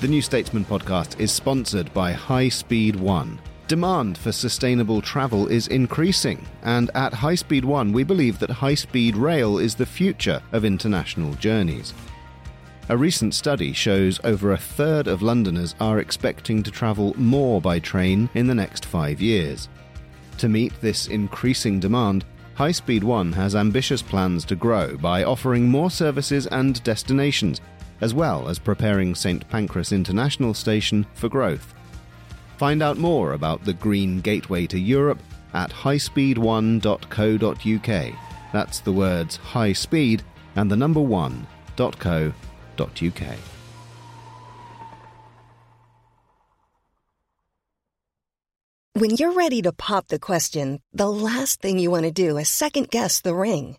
The New Statesman podcast is sponsored by High Speed One. Demand for sustainable travel is increasing, and at High Speed One, we believe that high speed rail is the future of international journeys. A recent study shows over a third of Londoners are expecting to travel more by train in the next five years. To meet this increasing demand, High Speed One has ambitious plans to grow by offering more services and destinations as well as preparing St Pancras International Station for growth. Find out more about the Green Gateway to Europe at highspeed1.co.uk. That's the words high speed and the number one.co.uk. When you're ready to pop the question, the last thing you want to do is second guess the ring.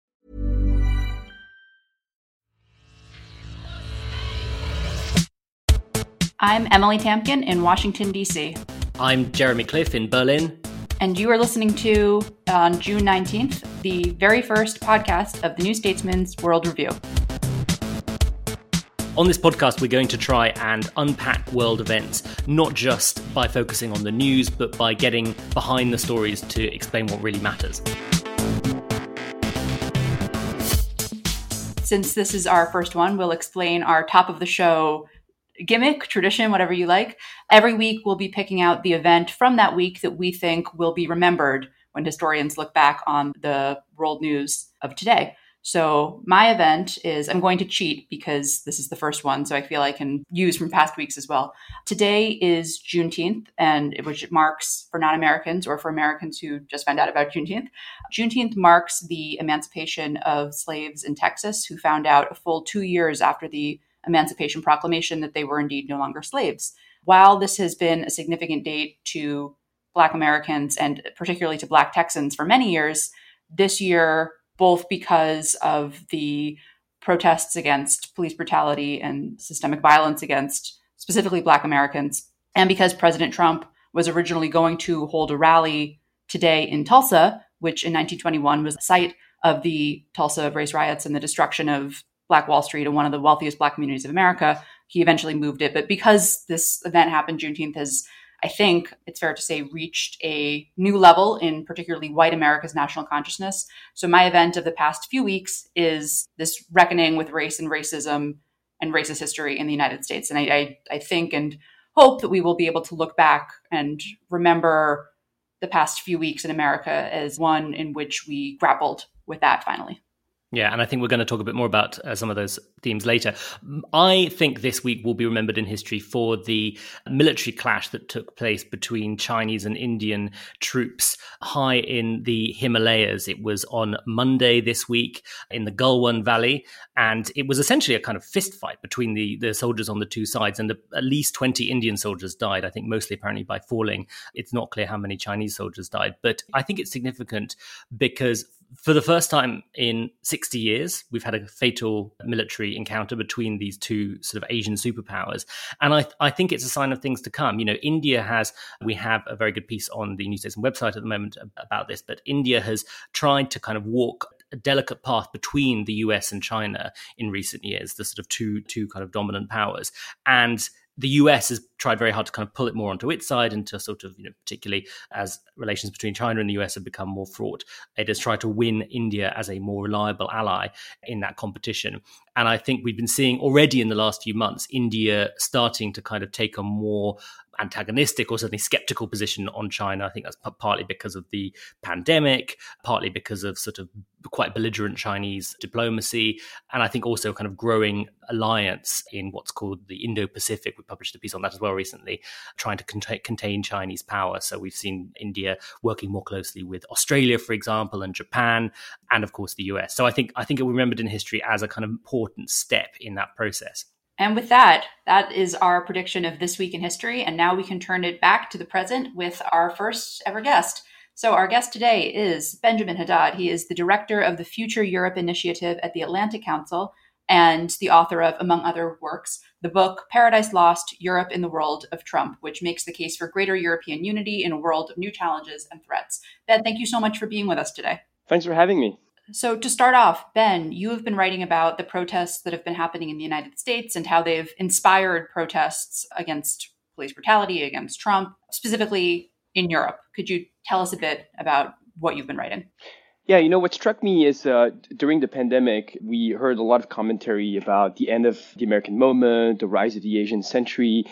I'm Emily Tamkin in Washington, D.C. I'm Jeremy Cliffe in Berlin. And you are listening to, on June 19th, the very first podcast of the New Statesman's World Review. On this podcast, we're going to try and unpack world events, not just by focusing on the news, but by getting behind the stories to explain what really matters. Since this is our first one, we'll explain our top of the show gimmick, tradition, whatever you like. Every week, we'll be picking out the event from that week that we think will be remembered when historians look back on the world news of today. So, my event is I'm going to cheat because this is the first one, so I feel I can use from past weeks as well. Today is Juneteenth, and which marks for non Americans or for Americans who just found out about Juneteenth. Juneteenth marks the emancipation of slaves in Texas who found out a full two years after the Emancipation Proclamation that they were indeed no longer slaves. While this has been a significant date to Black Americans and particularly to Black Texans for many years, this year, both because of the protests against police brutality and systemic violence against specifically Black Americans, and because President Trump was originally going to hold a rally today in Tulsa, which in 1921 was the site of the Tulsa race riots and the destruction of Black Wall Street and one of the wealthiest Black communities of America. He eventually moved it. But because this event happened, Juneteenth has, I think it's fair to say, reached a new level in particularly white America's national consciousness. So my event of the past few weeks is this reckoning with race and racism and racist history in the United States. And I, I, I think and hope that we will be able to look back and remember the past few weeks in America as one in which we grappled with that finally. Yeah, and I think we're going to talk a bit more about uh, some of those themes later. I think this week will be remembered in history for the military clash that took place between Chinese and Indian troops high in the Himalayas. It was on Monday this week in the Galwan Valley, and it was essentially a kind of fist fight between the, the soldiers on the two sides, and at least 20 Indian soldiers died, I think mostly apparently by falling. It's not clear how many Chinese soldiers died, but I think it's significant because for the first time in 60 years, we've had a fatal military encounter between these two sort of Asian superpowers. And I, I think it's a sign of things to come. You know, India has, we have a very good piece on the New Statesman website at the moment about this, but India has tried to kind of walk a delicate path between the US and China in recent years, the sort of two two kind of dominant powers. And the US has tried very hard to kind of pull it more onto its side and to sort of, you know, particularly as relations between China and the US have become more fraught, it has tried to win India as a more reliable ally in that competition. And I think we've been seeing already in the last few months India starting to kind of take a more antagonistic or certainly skeptical position on China. I think that's p- partly because of the pandemic, partly because of sort of quite belligerent Chinese diplomacy, and I think also kind of growing alliance in what's called the Indo Pacific. We published a piece on that as well recently, trying to cont- contain Chinese power. So we've seen India working more closely with Australia, for example, and Japan, and of course the US. So I think I think it will be remembered in history as a kind of important step in that process. And with that, that is our prediction of this week in history. And now we can turn it back to the present with our first ever guest. So, our guest today is Benjamin Haddad. He is the director of the Future Europe Initiative at the Atlantic Council and the author of, among other works, the book Paradise Lost Europe in the World of Trump, which makes the case for greater European unity in a world of new challenges and threats. Ben, thank you so much for being with us today. Thanks for having me. So, to start off, Ben, you have been writing about the protests that have been happening in the United States and how they've inspired protests against police brutality, against Trump, specifically in Europe. Could you tell us a bit about what you've been writing? Yeah, you know, what struck me is uh, during the pandemic, we heard a lot of commentary about the end of the American moment, the rise of the Asian century.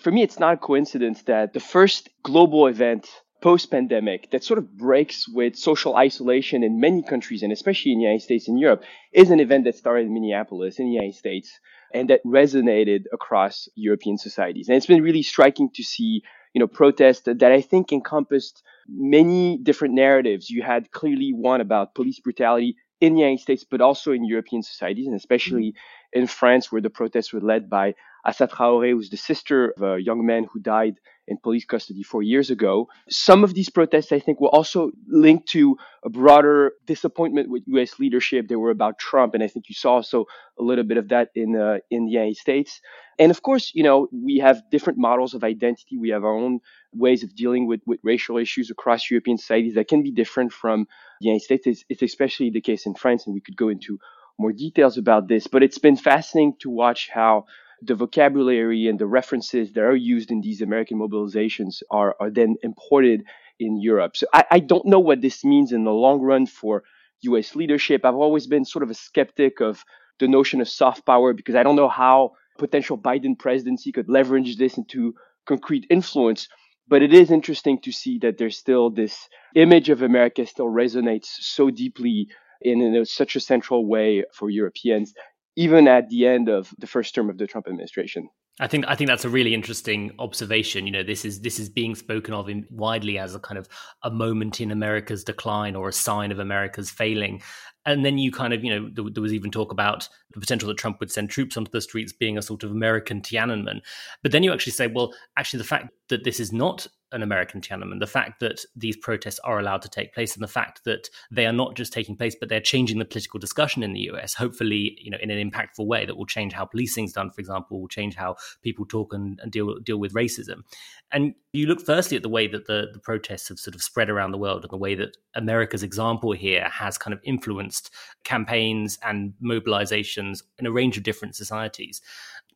For me, it's not a coincidence that the first global event post pandemic that sort of breaks with social isolation in many countries, and especially in the United States and Europe, is an event that started in Minneapolis in the United States and that resonated across European societies. And it's been really striking to see you know, protest that I think encompassed many different narratives. You had clearly one about police brutality in the United States, but also in European societies, and especially mm-hmm. In France, where the protests were led by Assa Traoré, who's the sister of a young man who died in police custody four years ago. Some of these protests, I think, were also linked to a broader disappointment with U.S. leadership. They were about Trump, and I think you saw also a little bit of that in uh, in the United States. And of course, you know, we have different models of identity. We have our own ways of dealing with, with racial issues across European societies that can be different from the United States. It's, it's especially the case in France, and we could go into more details about this. But it's been fascinating to watch how the vocabulary and the references that are used in these American mobilizations are, are then imported in Europe. So I, I don't know what this means in the long run for US leadership. I've always been sort of a skeptic of the notion of soft power because I don't know how potential Biden presidency could leverage this into concrete influence. But it is interesting to see that there's still this image of America still resonates so deeply in, in such a central way for Europeans even at the end of the first term of the Trump administration. I think I think that's a really interesting observation. You know, this is this is being spoken of in, widely as a kind of a moment in America's decline or a sign of America's failing. And then you kind of, you know, there, there, was even talk about the potential that Trump would send troops onto the streets being a sort of American Tiananmen. But then you actually say, well, actually, the fact that this is not an American Tiananmen, the fact that these protests are allowed to take place, and the fact that they are not just taking place, but they're changing the political discussion in the US, hopefully, you know, in an impactful way that will change how policing is done, for example, will change how people talk and, and deal deal with racism. And you look firstly at the way that the, the protests have sort of spread around the world and the way that America's example here has kind of influenced campaigns and mobilizations in a range of different societies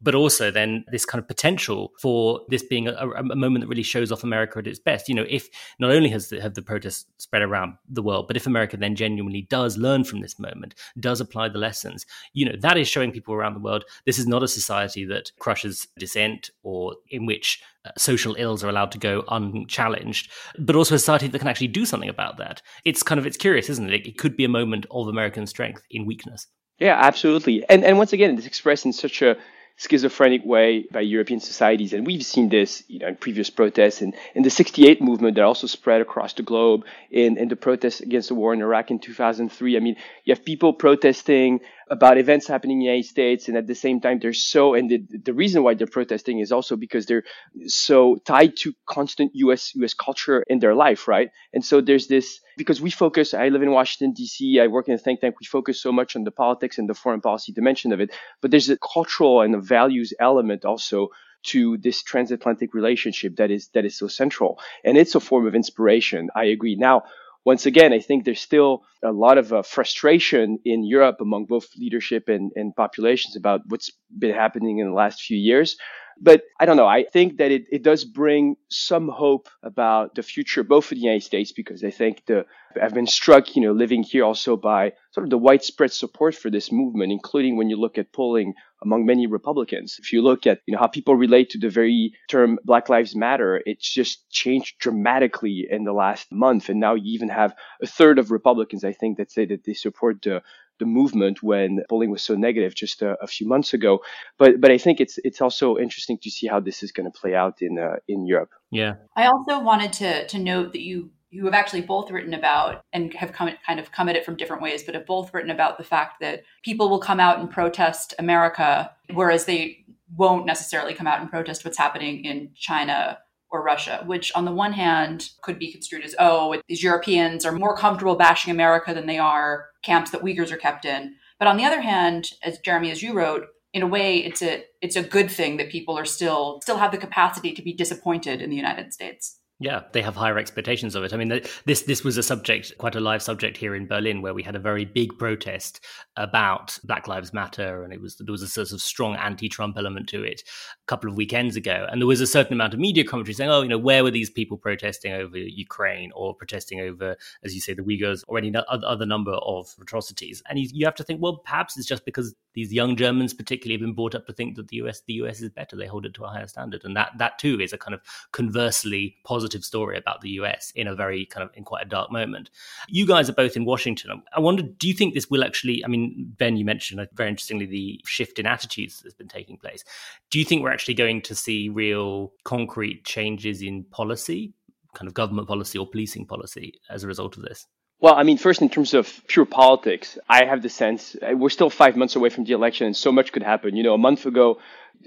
but also then this kind of potential for this being a, a, moment that really shows off America at its best. You know, if not only has the, have the protests spread around the world, but if America then genuinely does learn from this moment, does apply the lessons, you know, that is showing people around the world this is not a society that crushes dissent or in which uh, social ills are allowed to go unchallenged, but also a society that can actually do something about that. It's kind of it's curious, isn't it? It could be a moment of American strength in weakness. Yeah, absolutely. And and once again, it's expressed in such a schizophrenic way by European societies. And we've seen this you know, in previous protests and in the 68 movement that also spread across the globe in, in the protests against the war in Iraq in 2003. I mean, you have people protesting about events happening in the United States, and at the same time, they're so, and the, the reason why they're protesting is also because they're so tied to constant U.S. U.S. culture in their life, right? And so there's this because we focus. I live in Washington D.C. I work in a think tank. We focus so much on the politics and the foreign policy dimension of it, but there's a cultural and a values element also to this transatlantic relationship that is that is so central and it's a form of inspiration i agree now once again, I think there's still a lot of uh, frustration in Europe among both leadership and, and populations about what's been happening in the last few years. But I don't know. I think that it, it does bring some hope about the future, both for the United States, because I think the I've been struck, you know, living here also by sort of the widespread support for this movement, including when you look at polling among many Republicans. If you look at, you know, how people relate to the very term Black Lives Matter, it's just changed dramatically in the last month. And now you even have a third of Republicans, I think, that say that they support the the movement when polling was so negative just a, a, few months ago. But but I think it's it's also interesting to see how this is going to play out in uh, in Europe. Yeah. I also wanted to to note that you you have actually both written about and have come kind of come at it from different ways, but have both written about the fact that people will come out and protest America, whereas they won't necessarily come out and protest what's happening in China or Russia, which on the one hand could be construed as, oh, these Europeans are more comfortable bashing America than they are camps that Uyghurs are kept in. But on the other hand, as Jeremy, as you wrote, in a way, it's a it's a good thing that people are still still have the capacity to be disappointed in the United States. Yeah, they have higher expectations of it. I mean, this this was a subject, quite a live subject here in Berlin, where we had a very big protest about Black Lives Matter, and it was there was a sort of strong anti-Trump element to it a couple of weekends ago, and there was a certain amount of media commentary saying, "Oh, you know, where were these people protesting over Ukraine or protesting over, as you say, the Uyghurs or any other number of atrocities?" And you, you have to think, well, perhaps it's just because these young Germans, particularly, have been brought up to think that the US the US is better; they hold it to a higher standard, and that that too is a kind of conversely positive positive story about the US in a very kind of in quite a dark moment. You guys are both in Washington. I wonder, do you think this will actually? I mean, Ben, you mentioned uh, very interestingly the shift in attitudes that's been taking place. Do you think we're actually going to see real concrete changes in policy, kind of government policy or policing policy as a result of this? Well, I mean, first, in terms of pure politics, I have the sense uh, we're still five months away from the election and so much could happen. You know, a month ago,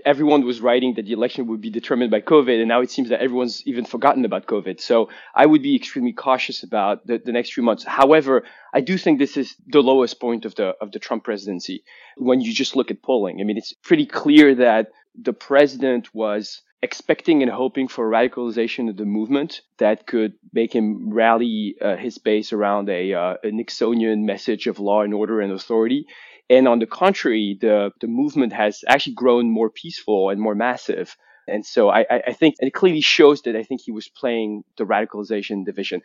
everyone was writing that the election would be determined by COVID, and now it seems that everyone's even forgotten about COVID. So I would be extremely cautious about the, the next few months. However, I do think this is the lowest point of the of the Trump presidency when you just look at polling. I mean, it's pretty clear that the president was expecting and hoping for radicalization of the movement that could make him rally uh, his base around a, uh, a Nixonian message of law and order and authority. And on the contrary, the, the movement has actually grown more peaceful and more massive. And so I, I think it clearly shows that I think he was playing the radicalization division.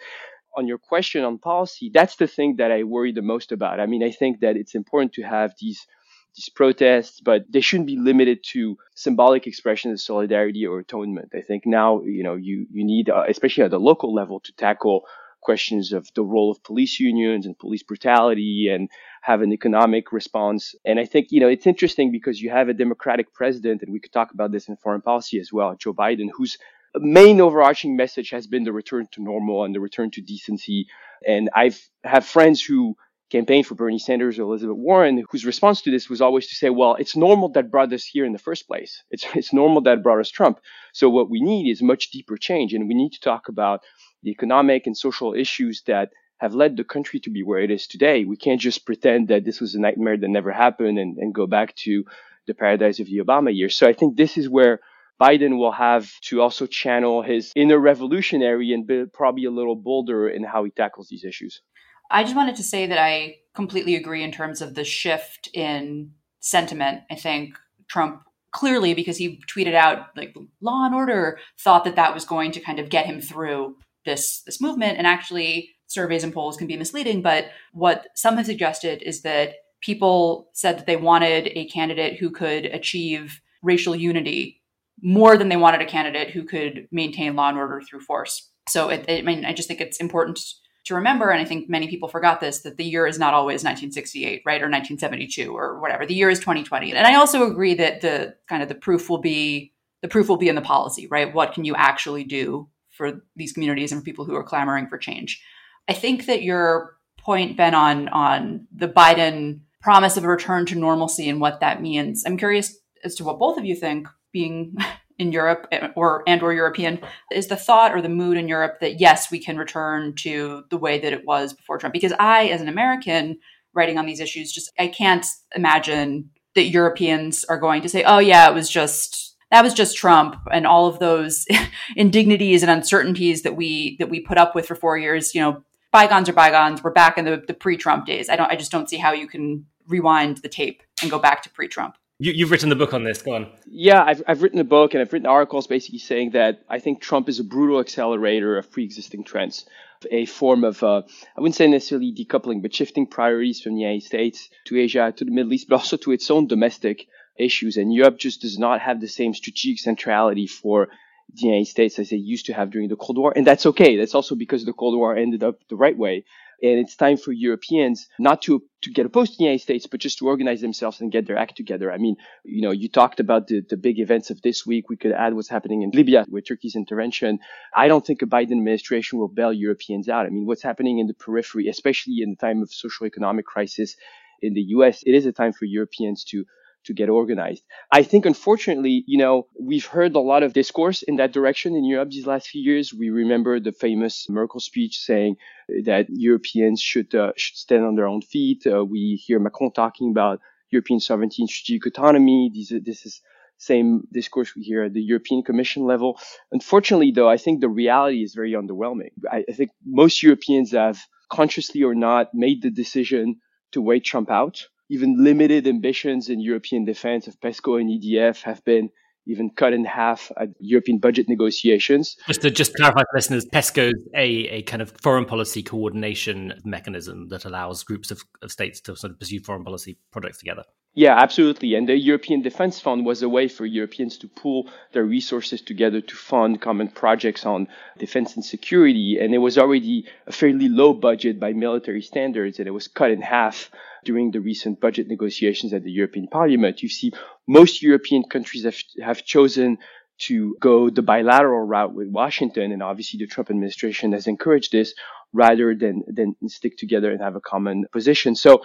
On your question on policy, that's the thing that I worry the most about. I mean, I think that it's important to have these these protests, but they shouldn't be limited to symbolic expressions of solidarity or atonement. I think now, you know, you, you need, uh, especially at the local level, to tackle questions of the role of police unions and police brutality and have an economic response. And I think, you know, it's interesting because you have a Democratic president, and we could talk about this in foreign policy as well, Joe Biden, whose main overarching message has been the return to normal and the return to decency. And I've have friends who campaign for Bernie Sanders or Elizabeth Warren, whose response to this was always to say, well, it's normal that brought us here in the first place. It's, it's normal that brought us Trump. So what we need is much deeper change. And we need to talk about the economic and social issues that have led the country to be where it is today. We can't just pretend that this was a nightmare that never happened and, and go back to the paradise of the Obama years. So I think this is where Biden will have to also channel his inner revolutionary and be probably a little bolder in how he tackles these issues. I just wanted to say that I completely agree in terms of the shift in sentiment. I think Trump clearly, because he tweeted out like law and order, thought that that was going to kind of get him through this this movement. And actually, surveys and polls can be misleading. But what some have suggested is that people said that they wanted a candidate who could achieve racial unity more than they wanted a candidate who could maintain law and order through force. So, it, it, I mean, I just think it's important to remember, and I think many people forgot this, that the year is not always 1968, right, or 1972, or whatever. The year is 2020, and I also agree that the kind of the proof will be the proof will be in the policy, right? What can you actually do for these communities and for people who are clamoring for change? I think that your point, Ben, on on the Biden promise of a return to normalcy and what that means. I'm curious as to what both of you think, being in Europe eh, or and or European is the thought or the mood in Europe that yes, we can return to the way that it was before Trump. Because I, as an American writing on these issues, just I can't imagine that Europeans are going to say, "Oh yeah, it was just that was just Trump and all of those indignities and uncertainties that we that we put up with for four years." You know, bygones are bygones. We're back in the, the pre-Trump days. I don't. I just don't see how you can rewind the tape and go back to pre-Trump. You, have written the book on this. Go on. Yeah, I've, I've written a book and I've written articles basically saying that I think Trump is a brutal accelerator of pre-existing trends, a form of uh, I wouldn't say necessarily decoupling, but shifting priorities from the United States to Asia to the Middle East, but also to its own domestic issues. And Europe just does not have the same strategic centrality for the United States as they used to have during the Cold War, and that's okay. That's also because the Cold War ended up the right way. And it's time for Europeans not to, to get opposed to the United States, but just to organize themselves and get their act together. I mean, you know, you talked about the, the big events of this week. We could add what's happening in Libya with Turkey's intervention. I don't think a Biden administration will bail Europeans out. I mean, what's happening in the periphery, especially in the time of social economic crisis in the US, it is a time for Europeans to to get organized. I think, unfortunately, you know, we've heard a lot of discourse in that direction in Europe these last few years. We remember the famous Merkel speech saying that Europeans should uh, should stand on their own feet. Uh, we hear Macron talking about European sovereignty and strategic autonomy. These this is same discourse we hear at the European Commission level. Unfortunately, though, I think the reality is very underwhelming. I, I think most Europeans have consciously or not made the decision to wait Trump out even limited ambitions in European defense of PESCO and EDF have been even cut in half at European budget negotiations. Just to just clarify for listeners, PESCO is a, a kind of foreign policy coordination mechanism that allows groups of, of states to sort of pursue foreign policy projects together. Yeah, absolutely. And the European Defence Fund was a way for Europeans to pool their resources together to fund common projects on defense and security. And it was already a fairly low budget by military standards, and it was cut in half during the recent budget negotiations at the European Parliament. You see, most European countries have, have chosen to go the bilateral route with Washington, and obviously the Trump administration has encouraged this rather than than stick together and have a common position. So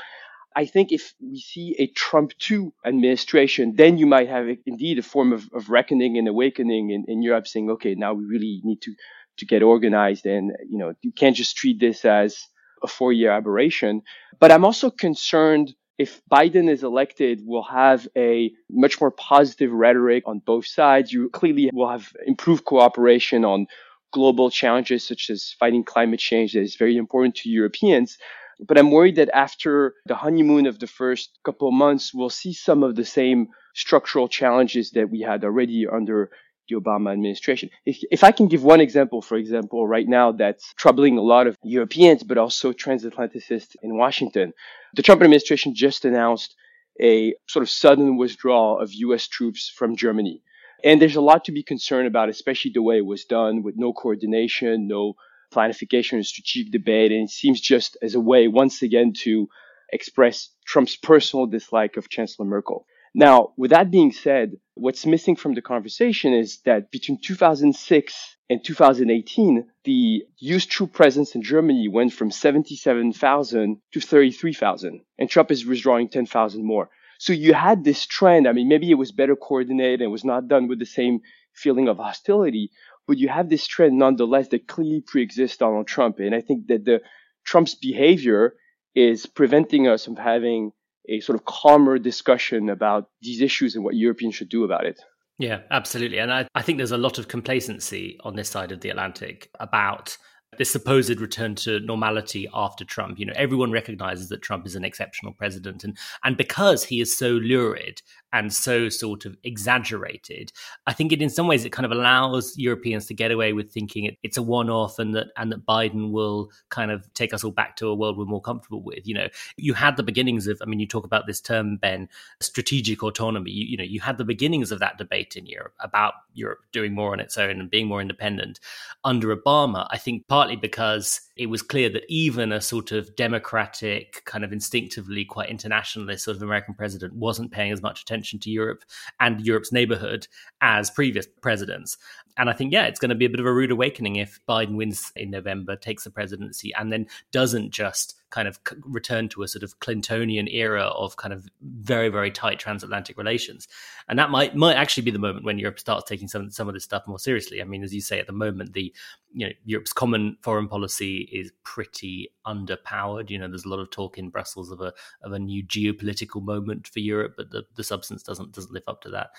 I think if we see a Trump 2 administration, then you might have indeed a form of, of reckoning and awakening in, in Europe saying, okay, now we really need to, to get organized. And, you know, you can't just treat this as a four year aberration. But I'm also concerned if Biden is elected, we'll have a much more positive rhetoric on both sides. You clearly will have improved cooperation on global challenges such as fighting climate change that is very important to Europeans. But I'm worried that after the honeymoon of the first couple of months, we'll see some of the same structural challenges that we had already under the Obama administration. If, if I can give one example, for example, right now that's troubling a lot of Europeans, but also transatlanticists in Washington, the Trump administration just announced a sort of sudden withdrawal of US troops from Germany. And there's a lot to be concerned about, especially the way it was done with no coordination, no planification and strategic debate. And it seems just as a way, once again, to express Trump's personal dislike of Chancellor Merkel. Now, with that being said, what's missing from the conversation is that between 2006 and 2018, the US troop presence in Germany went from 77,000 to 33,000, and Trump is withdrawing 10,000 more. So you had this trend. I mean, maybe it was better coordinated and was not done with the same feeling of hostility, but you have this trend nonetheless that clearly pre-exists Donald Trump. And I think that the Trump's behavior is preventing us from having a sort of calmer discussion about these issues and what Europeans should do about it. Yeah, absolutely. And I, I think there's a lot of complacency on this side of the Atlantic about this supposed return to normality after Trump. You know, everyone recognizes that Trump is an exceptional president, and and because he is so lurid and so sort of exaggerated, I think it in some ways it kind of allows Europeans to get away with thinking it, it's a one-off, and that and that Biden will kind of take us all back to a world we're more comfortable with. You know, you had the beginnings of, I mean, you talk about this term, Ben, strategic autonomy. You, you know, you had the beginnings of that debate in Europe about Europe doing more on its own and being more independent under Obama. I think partly because it was clear that even a sort of democratic, kind of instinctively quite internationalist sort of American president wasn't paying as much attention to Europe and Europe's neighborhood as previous presidents. And I think, yeah, it's going to be a bit of a rude awakening if Biden wins in November, takes the presidency, and then doesn't just kind of return to a sort of Clintonian era of kind of very very tight transatlantic relations, and that might might actually be the moment when Europe starts taking some some of this stuff more seriously. I mean, as you say, at the moment, the you know Europe's common foreign policy is pretty underpowered. You know, there's a lot of talk in Brussels of a of a new geopolitical moment for Europe, but the the substance doesn't doesn't live up to that.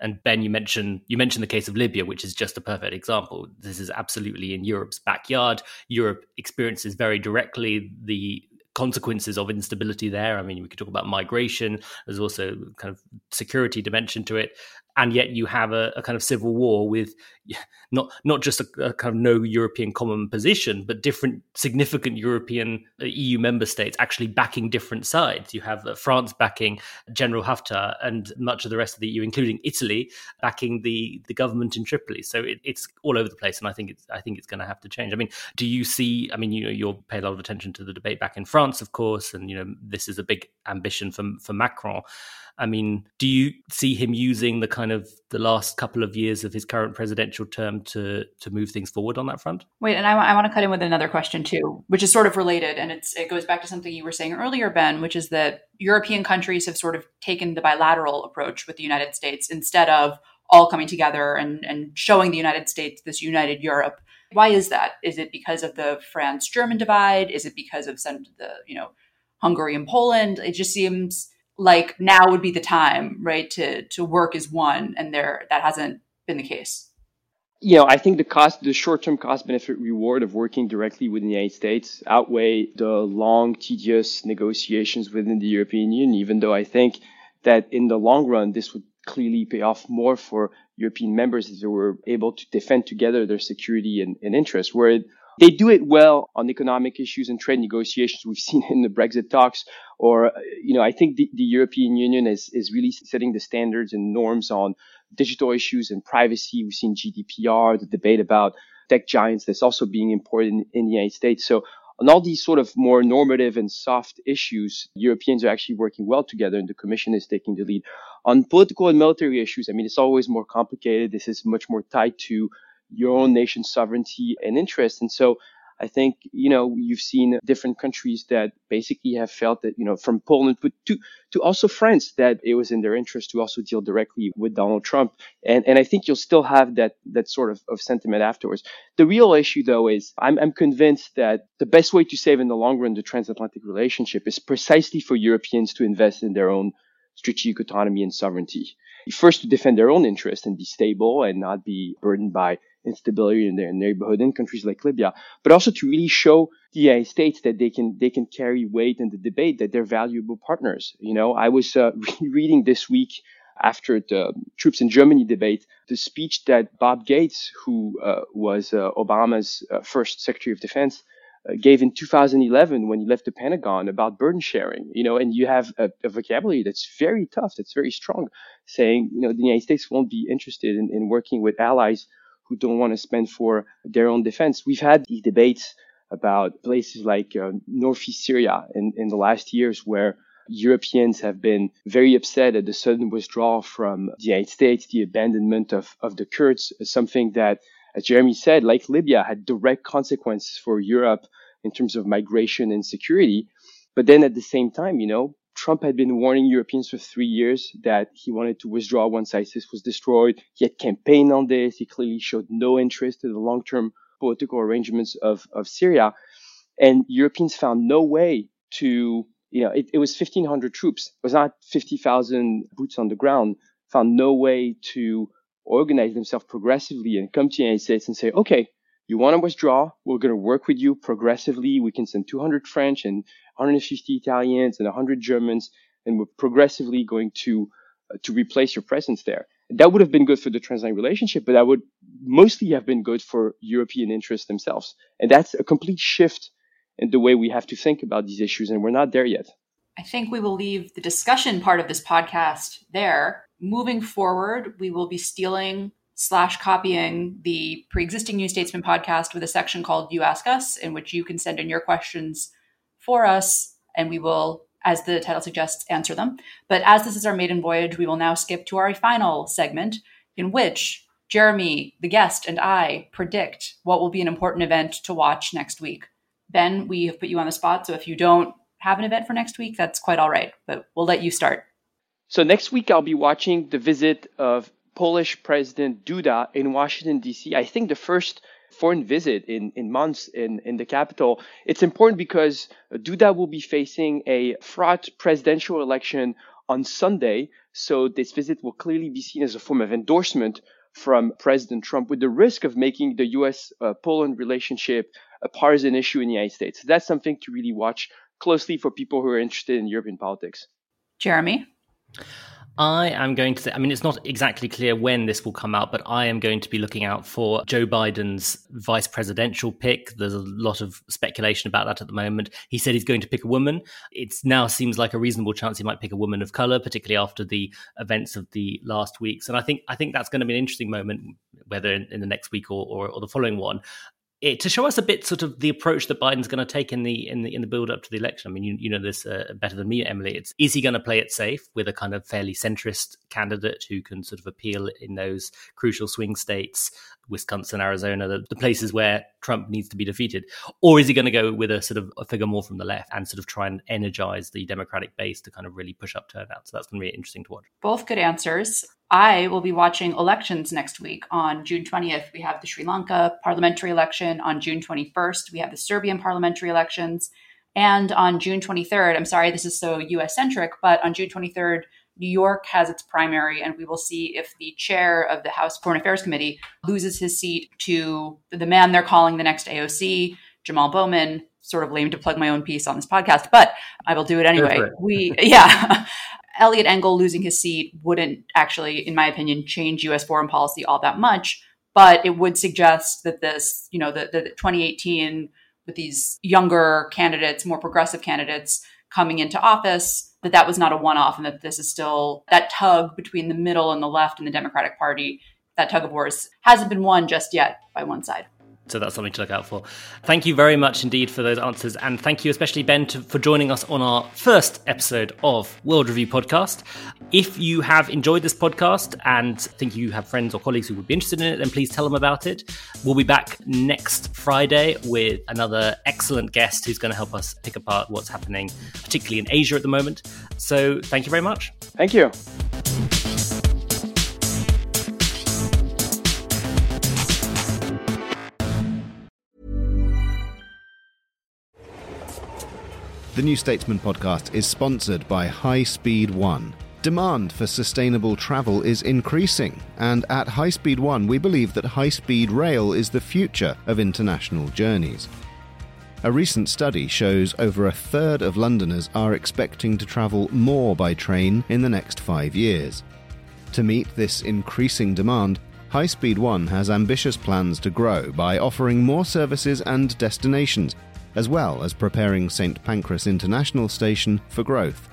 And Ben, you mentioned you mentioned the case of Libya, which is just a perfect example. This is absolutely in Europe's backyard. Europe experiences very directly the consequences of instability there. I mean, we could talk about migration. There's also kind of security dimension to it and yet you have a, a, kind of civil war with not not just a, a, kind of no European common position, but different significant European uh, EU member states actually backing different sides. You have uh, France backing General Haftar, and much of the rest of the EU, including Italy, backing the the government in Tripoli. So it, it's all over the place, and I think it's I think it's going to have to change. I mean, do you see? I mean, you know, you'll pay a lot of attention to the debate back in France, of course, and you know, this is a big ambition for for Macron. I mean, do you see him using the kind of the last couple of years of his current presidential term to to move things forward on that front? Wait, and I, I want to cut in with another question too, which is sort of related, and it's it goes back to something you were saying earlier, Ben, which is that European countries have sort of taken the bilateral approach with the United States instead of all coming together and, and showing the United States this united Europe. Why is that? Is it because of the France-German divide? Is it because of some the you know Hungary and Poland? It just seems like now would be the time, right, to to work as one, and there that hasn't been the case. You know, I think the cost, the short-term cost benefit reward of working directly with the United States outweigh the long, tedious negotiations within the European Union. Even though I think that in the long run, this would clearly pay off more for European members if they were able to defend together their security and, and interests. Where they do it well on economic issues and trade negotiations. We've seen in the Brexit talks, or you know, I think the, the European Union is is really setting the standards and norms on digital issues and privacy. We've seen GDPR, the debate about tech giants that's also being imported in, in the United States. So on all these sort of more normative and soft issues, Europeans are actually working well together, and the Commission is taking the lead. On political and military issues, I mean, it's always more complicated. This is much more tied to your own nation's sovereignty and interest. And so I think, you know, you've seen different countries that basically have felt that, you know, from Poland but to, to also France, that it was in their interest to also deal directly with Donald Trump. And, and I think you'll still have that, that sort of, of sentiment afterwards. The real issue, though, is I'm, I'm convinced that the best way to save in the long run the transatlantic relationship is precisely for Europeans to invest in their own strategic autonomy and sovereignty. First, to defend their own interests and be stable and not be burdened by instability in their neighborhood in countries like Libya, but also to really show the United States that they can they can carry weight in the debate, that they're valuable partners. You know, I was uh, reading this week after the troops in Germany debate the speech that Bob Gates, who uh, was uh, Obama's uh, first Secretary of Defense, uh, gave in 2011 when he left the Pentagon about burden sharing, you know, and you have a, a, vocabulary that's very tough, that's very strong, saying, you know, the United States won't be interested in, in working with allies who don't want to spend for their own defense. We've had these debates about places like uh, northeast Syria in, in the last years where Europeans have been very upset at the sudden withdrawal from the United States, the abandonment of, of the Kurds, something that, as Jeremy said, like Libya, had direct consequences for Europe in terms of migration and security. But then at the same time, you know, Trump had been warning Europeans for three years that he wanted to withdraw once ISIS was destroyed. He had campaigned on this. He clearly showed no interest in the long-term political arrangements of, of Syria. And Europeans found no way to, you know, it, it was 1,500 troops. It was not 50,000 boots on the ground. Found no way to organize themselves progressively and come to the United States and say, okay, you want to withdraw? We're going to work with you progressively. We can send 200 French and 150 Italians and 100 Germans, and we're progressively going to uh, to replace your presence there. That would have been good for the transatlantic relationship, but that would mostly have been good for European interests themselves. And that's a complete shift in the way we have to think about these issues, and we're not there yet. I think we will leave the discussion part of this podcast there. Moving forward, we will be stealing slash copying the pre-existing New Statesman podcast with a section called You Ask Us, in which you can send in your questions for us, and we will, as the title suggests, answer them. But as this is our maiden voyage, we will now skip to our final segment, in which Jeremy, the guest, and I predict what will be an important event to watch next week. Ben, we have put you on the spot, so if you don't have an event for next week, that's quite all right, but we'll let you start. So next week, I'll be watching the visit of Polish President Duda in Washington, D.C. I think the first foreign visit in, in months in, in the capital. It's important because Duda will be facing a fraught presidential election on Sunday. So this visit will clearly be seen as a form of endorsement from President Trump with the risk of making the US uh, Poland relationship a partisan issue in the United States. So that's something to really watch closely for people who are interested in European politics. Jeremy? I am going to say, I mean, it's not exactly clear when this will come out, but I am going to be looking out for Joe Biden's vice presidential pick. There's a lot of speculation about that at the moment. He said he's going to pick a woman. It now seems like a reasonable chance he might pick a woman of color, particularly after the events of the last weeks. And I think I think that's going to be an interesting moment, whether in, in the next week or, or, or the following one it, to show us a bit sort of the approach that Biden's going to take in the in the in the build up to the election. I mean, you, you know this uh, better than me, Emily. It's is he going to play it safe with a kind of fairly centrist candidate who can sort of appeal in those crucial swing states, Wisconsin, Arizona, the, the places where Trump needs to be defeated, or is he going to go with a sort of a figure more from the left and sort of try and energize the Democratic base to kind of really push up turnout? So that's going to be interesting to watch. Both good answers. I will be watching elections next week. On June 20th, we have the Sri Lanka parliamentary election. On June 21st, we have the Serbian parliamentary elections. And on June 23rd, I'm sorry, this is so US centric, but on June 23rd, New York has its primary, and we will see if the chair of the House Foreign Affairs Committee loses his seat to the man they're calling the next AOC, Jamal Bowman. Sort of lame to plug my own piece on this podcast, but I will do it anyway. We, yeah. Eliot Engel losing his seat wouldn't actually, in my opinion, change U.S. foreign policy all that much, but it would suggest that this, you know, the, the 2018 with these younger candidates, more progressive candidates coming into office, that that was not a one-off, and that this is still that tug between the middle and the left in the Democratic Party. That tug of war hasn't been won just yet by one side. So that's something to look out for. Thank you very much indeed for those answers. And thank you especially, Ben, to, for joining us on our first episode of World Review Podcast. If you have enjoyed this podcast and think you have friends or colleagues who would be interested in it, then please tell them about it. We'll be back next Friday with another excellent guest who's going to help us pick apart what's happening, particularly in Asia at the moment. So thank you very much. Thank you. The New Statesman podcast is sponsored by High Speed One. Demand for sustainable travel is increasing, and at High Speed One, we believe that high speed rail is the future of international journeys. A recent study shows over a third of Londoners are expecting to travel more by train in the next five years. To meet this increasing demand, High Speed One has ambitious plans to grow by offering more services and destinations as well as preparing St Pancras International Station for growth.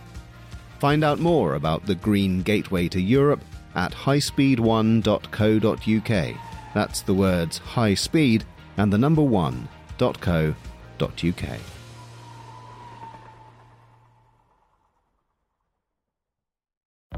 Find out more about the Green Gateway to Europe at highspeed1.co.uk. That's the words high speed and the number one.co.uk.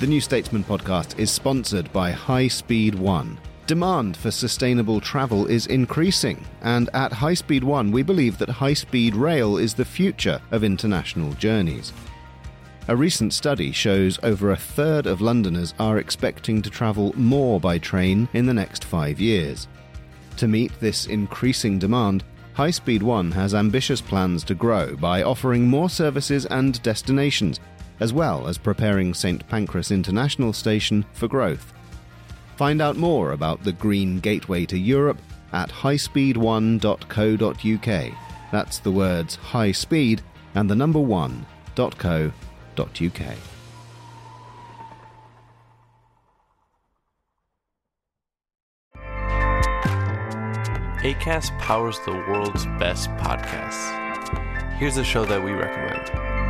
The New Statesman podcast is sponsored by High Speed One Demand for sustainable travel is increasing, and at High Speed One, we believe that high speed rail is the future of international journeys. A recent study shows over a third of Londoners are expecting to travel more by train in the next five years. To meet this increasing demand, High Speed One has ambitious plans to grow by offering more services and destinations, as well as preparing St Pancras International Station for growth. Find out more about the Green Gateway to Europe at highspeed1.co.uk. That's the words high speed and the number one.co.uk. ACAST powers the world's best podcasts. Here's a show that we recommend.